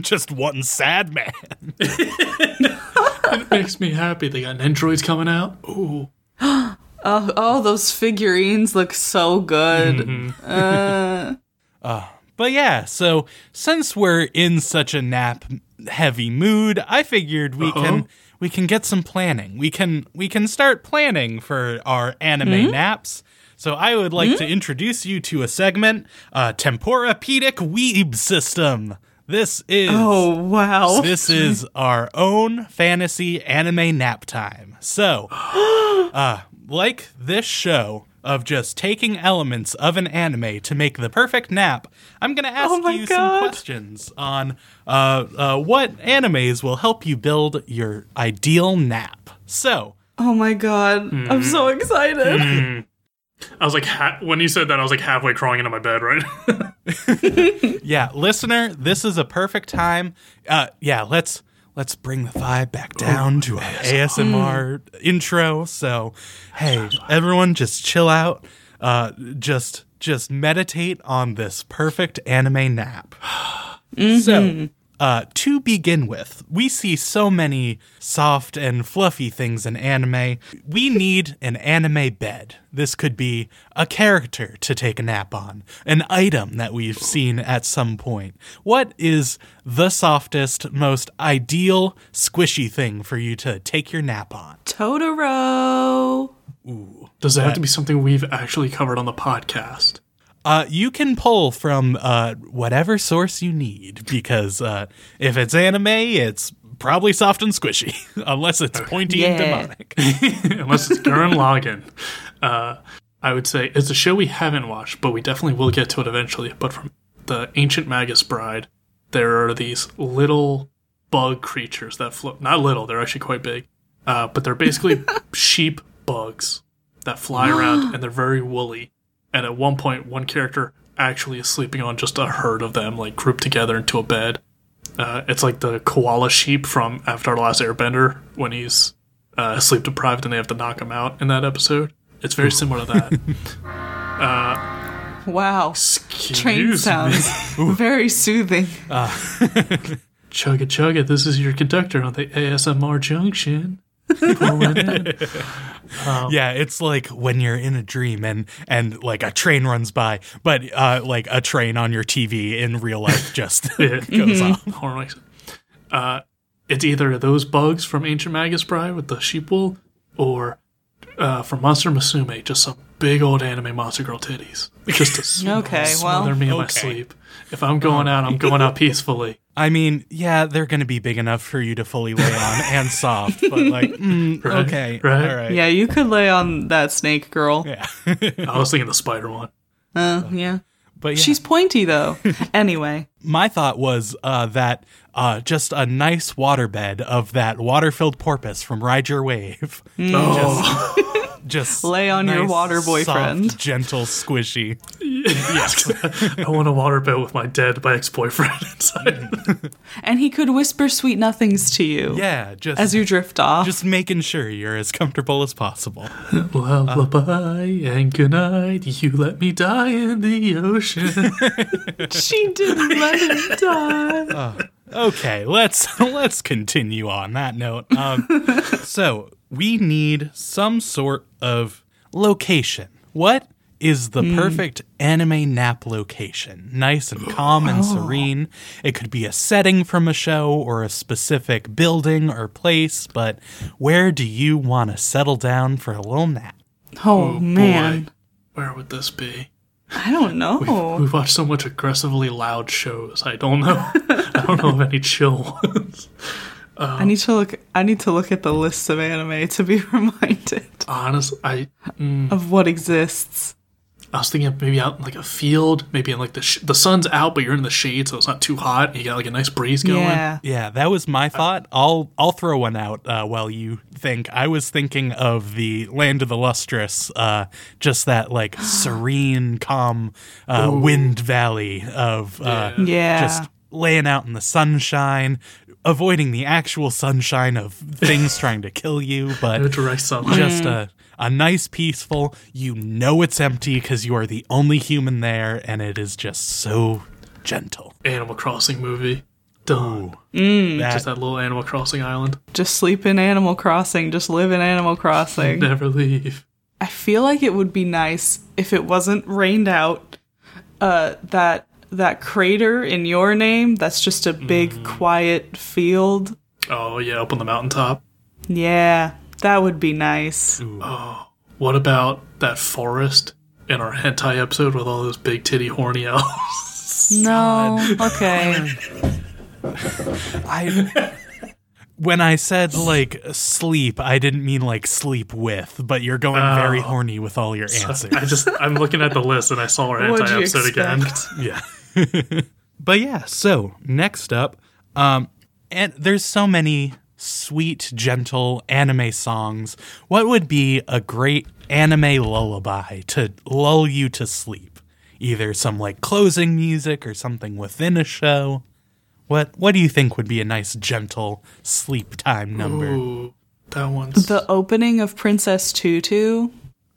Just one sad man. It makes me happy. They got androids coming out. Ooh, Oh, oh, those figurines look so good. Mm-hmm. Uh. Uh, but yeah, so since we're in such a nap heavy mood, I figured we can uh-huh. we can get some planning. We can we can start planning for our anime mm-hmm. naps. So I would like to mm-hmm. introduce you to a segment, uh, Temporapedic Weeb System. This is Oh, wow. this is our own fantasy anime nap time. So, uh, like this show of just taking elements of an anime to make the perfect nap, I'm going to ask Oh you some questions on uh, uh, what animes will help you build your ideal nap. So, Oh my god. I'm so excited. I was like, ha- when you said that, I was like halfway crawling into my bed. Right? yeah, listener, this is a perfect time. Uh, yeah, let's let's bring the vibe back down to our ASMR intro. So, hey, everyone, just chill out. Uh, just just meditate on this perfect anime nap. So, uh, to begin with, we see so many soft and fluffy things in anime. We need an anime bed. This could be a character to take a nap on, an item that we've seen at some point. What is the softest, most ideal, squishy thing for you to take your nap on? Totoro. Ooh. Does it have to be something we've actually covered on the podcast? Uh, you can pull from uh, whatever source you need because uh, if it's anime, it's probably soft and squishy, unless it's pointy Yeah. and demonic. Unless it's Gurren Lagann. Uh, I would say it's a show we haven't watched, but we definitely will get to it eventually. But from the Ancient Magus Bride, there are these little bug creatures that float. Not little, they're actually quite big. Uh, but they're basically sheep bugs that fly around and they're very woolly. And at one point, one character actually is sleeping on just a herd of them, like grouped together into a bed. Uh, it's like the koala sheep from Avatar The Last Airbender when he's uh, sleep deprived and they have to knock him out in that episode. It's very similar to that. Wow. Train me. sounds very soothing. Chug it, chug it. This is your conductor on the ASMR junction. Pulling. Yeah, it's like when you're in a dream and and like a train runs by, but uh, like a train on your TV in real life just goes off. Horror makes it. Uh, it's either those bugs from Ancient Magus Bride with the sheep wool, or uh, from Monster Musume, just some big old anime monster girl titties. Just to sm- Okay, smother well- me in my sleep. If I'm going out, I'm going out peacefully. I mean, yeah, they're going to be big enough for you to fully lay on and soft, but like, mm, Right, okay, right. all right, Yeah, you could lay on that snake girl. yeah. I was thinking the spider one. Uh, yeah. But yeah, She's pointy though. anyway. my thought was uh, that uh, just a nice waterbed of that water-filled porpoise from Ride Your Wave, Oh, just Lay on your water boyfriend. soft, gentle, squishy. Yes. I want a waterbed with my dead my ex-boyfriend inside. And he could whisper sweet nothings to you Yeah, just as you drift off. just making sure you're as comfortable as possible. Lullaby and good night. You let me die in the ocean. she didn't let him die. Okay, let's let's continue on that note. Um, so we need some sort of location. What is the hmm. perfect anime nap location? Nice and calm and oh. serene. It could be a setting from a show or a specific building or place, but where do you want to settle down for a little nap? Oh, oh man. Boy, where would this be? I don't know. We've watched so much aggressively loud shows. I don't know. I don't know of any chill ones. I need to look I need to look at the lists of anime to be reminded Honestly, I of what exists. I was thinking of maybe out in like a field, maybe in like the sh- the sun's out, but you're in the shade, so it's not too hot. And you got like a nice breeze going. Yeah. Yeah, that was my thought. I'll I'll throw one out uh, while you think. I was thinking of the Land of the Lustrous, uh, just that like serene, calm uh, wind valley of uh, Yeah. just laying out in the sunshine, avoiding the actual sunshine of things trying to kill you, but just a a nice peaceful. You know it's empty because you are the only human there, and it is just so gentle. Animal Crossing movie. Done. That- Just that little Animal Crossing island. Just sleep in Animal Crossing, just live in Animal Crossing. Never leave. I feel like it would be nice if it wasn't rained out. Uh, that that crater in your name. That's just a big mm-hmm. quiet field. Oh yeah, up on the mountaintop. Yeah, that would be nice. Oh, What about that forest in our hentai episode with all those big titty horny elves? No, okay. I when I said like sleep, I didn't mean like sleep with, but you're going very oh. horny with all your answers. I just I'm looking at the list and I saw our What'd hentai you episode again. yeah. but yeah, so next up, um and there's so many sweet, gentle anime songs. What would be a great anime lullaby to lull you to sleep? Either some like closing music or something within a show. What what do you think would be a nice gentle sleep time number? Ooh, that one's The opening of Princess Tutu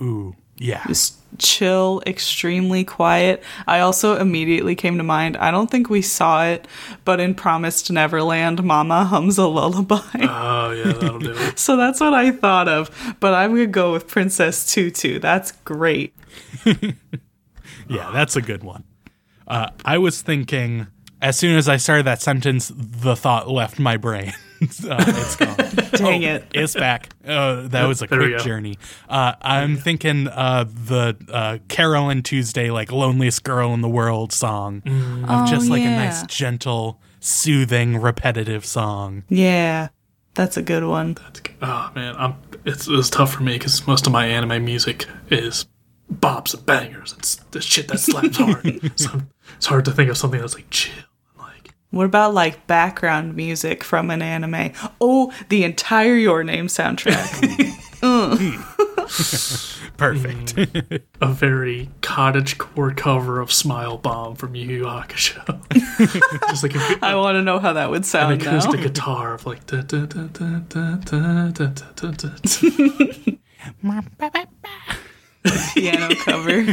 Ooh, yeah. is chill, extremely quiet. I also immediately came to mind. I don't think we saw it, but in Promised Neverland, Mama hums a lullaby. Oh yeah, that'll do it. So that's what I thought of. But I'm gonna go with Princess Tutu. That's great. Yeah, that's a good one. Uh, I was thinking, as soon as I started that sentence, the thought left my brain. uh, it's gone. Dang Oh, it. It's back. Uh, that was a There quick journey. Uh, I'm thinking uh, the uh, Carole & Tuesday, like loneliest girl in the world song, of just Oh, like a nice, gentle, soothing, repetitive song. Yeah, that's a good one. That's, oh man, I'm it's it's tough for me because most of my anime music is bops and bangers and the shit that slaps hard. so it's hard to think of something that's like chill. And, Like What about like background music from an anime? Oh, the entire Your Name soundtrack. Perfect. A very cottage core cover of Smile Bomb from Yu Yu Hakusho. Just like a, I want to know how that would sound. an sound now. acoustic guitar of like. Da, da, da, da, da, da, da, da, da, da. Piano cover.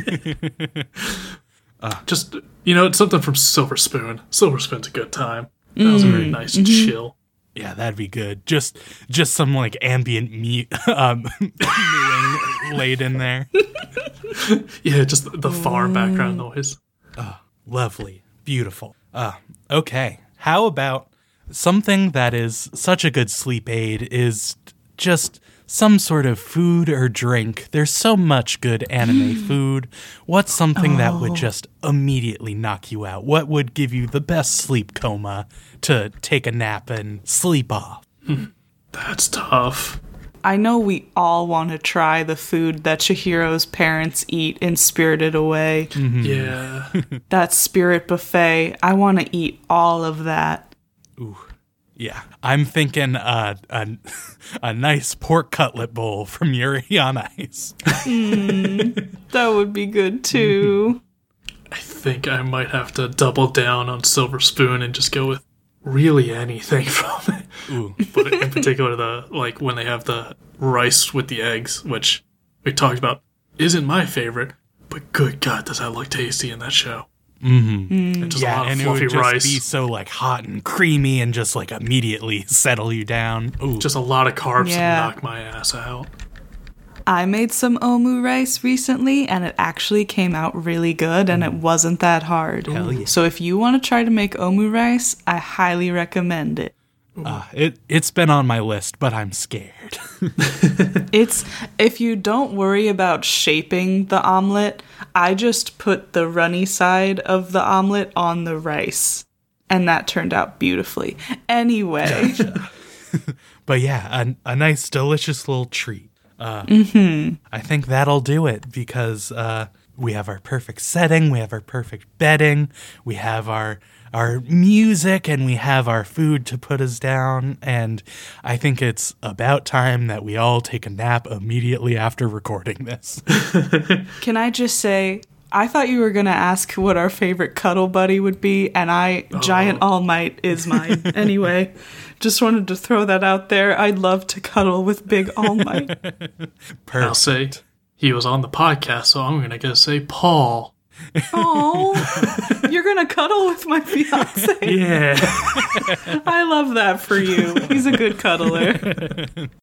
Ah, just you know, it's something from Silver Spoon. Silver Spoon's a good time. That was very mm, nice and mm-hmm. chill. yeah, that'd be good. Just just some like ambient me um laid in there. Yeah, just the far background mm. noise. Ah, lovely. Beautiful. Uh, okay. How about something that is such a good sleep aid is just some sort of food or drink. There's so much good anime mm. food. What's something that would oh. just immediately knock you out? What would give you the best sleep coma to take a nap and sleep off? Hmm. That's tough. I know we all want to try the food that Chihiro's parents eat in Spirited Away. Mm-hmm. Yeah. That spirit buffet. I want to eat all of that. Yeah, I'm thinking uh, a a nice pork cutlet bowl from Yuri on Ice. That would be good too. I think I might have to double down on Silver Spoon and just go with really anything from it. Ooh. But in particular, the like when they have the rice with the eggs, which we talked about, isn't my favorite. But good God, does that look tasty in that show? Mm-hmm. And just a Yeah, lot of and it would fluffy just rice. be so like hot and creamy and just like immediately settle you down. Ooh, just a lot of carbs Yeah. to knock my ass out. I made some omu rice recently and it actually came out really good and it wasn't that hard. Hell yeah. So if you want to try to make omu rice, I highly recommend it. Uh, it it's been on my list, but I'm scared. It's if you don't worry about shaping the omelet, I just put the runny side of the omelet on the rice. And that turned out beautifully. Anyway, but yeah, a, a nice, delicious little treat. Uh, I think that'll do it because uh, we have our perfect setting, we have our perfect bedding, we have our our music, and we have our food to put us down. And I think it's about time that we all take a nap immediately after recording this. can I just say I thought you were going to ask what our favorite cuddle buddy would be and I Giant oh. All Might is mine. anyway, just wanted to throw that out there. I'd love to cuddle with Big All Might. I'll say he was on the podcast, so I'm gonna go say Paul. Oh, you're gonna cuddle with my fiance. Yeah. I love that for you. He's a good cuddler.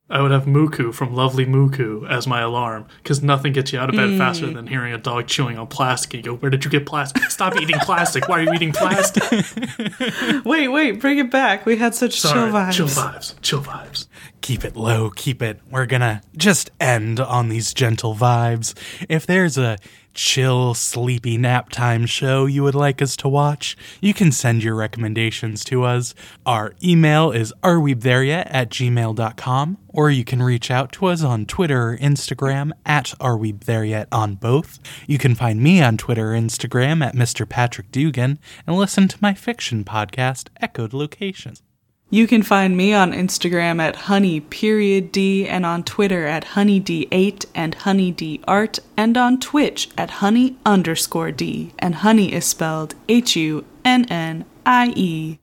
I would have Muku from Lovely Muku as my alarm because nothing gets you out of bed faster Mm. than hearing a dog chewing on plastic. You go, Where did you get plastic? Stop eating plastic. Why are you eating plastic? Wait, wait, bring it back. We had such Sorry. chill vibes. Chill vibes. Chill vibes. keep it low, keep it. We're gonna just end on these gentle vibes. If there's a chill, sleepy nap time show you would like us to watch, you can send your recommendations to us. Our email is arewethereYet at gmail.com, or you can reach out to us on Twitter or Instagram at arewethereYet on both. You can find me on Twitter or Instagram at Mr. Patrick Dugan, and listen to my fiction podcast, Echoed Locations. You can find me on Instagram at honey period d and on Twitter at honeyd8 and honeydart and on Twitch at honey underscore d and honey is spelled H U N N I E.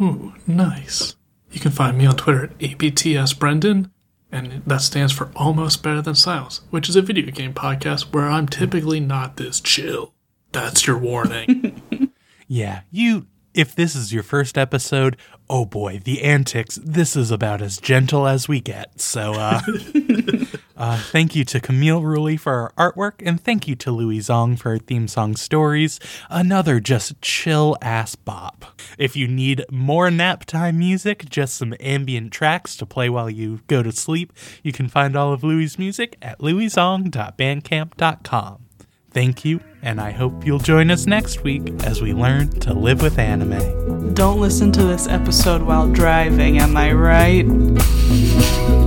Ooh, nice. You can find me on Twitter at ABTSBrendan, and that stands for Almost Better Than Silence, which is a video game podcast where I'm typically not this chill. That's your warning. Yeah, you. If this is your first episode, oh boy, the antics. This is about as gentle as we get. So, uh, uh, thank you to Camille Ruley for our artwork, and thank you to Louis Zong for our theme song stories. Another just chill ass bop. If you need more nap time music, just some ambient tracks to play while you go to sleep, you can find all of Louis' music at louiszong.bandcamp.com. Thank you, and I hope you'll join us next week as we learn to live with anime. Don't listen to this episode while driving, am I right?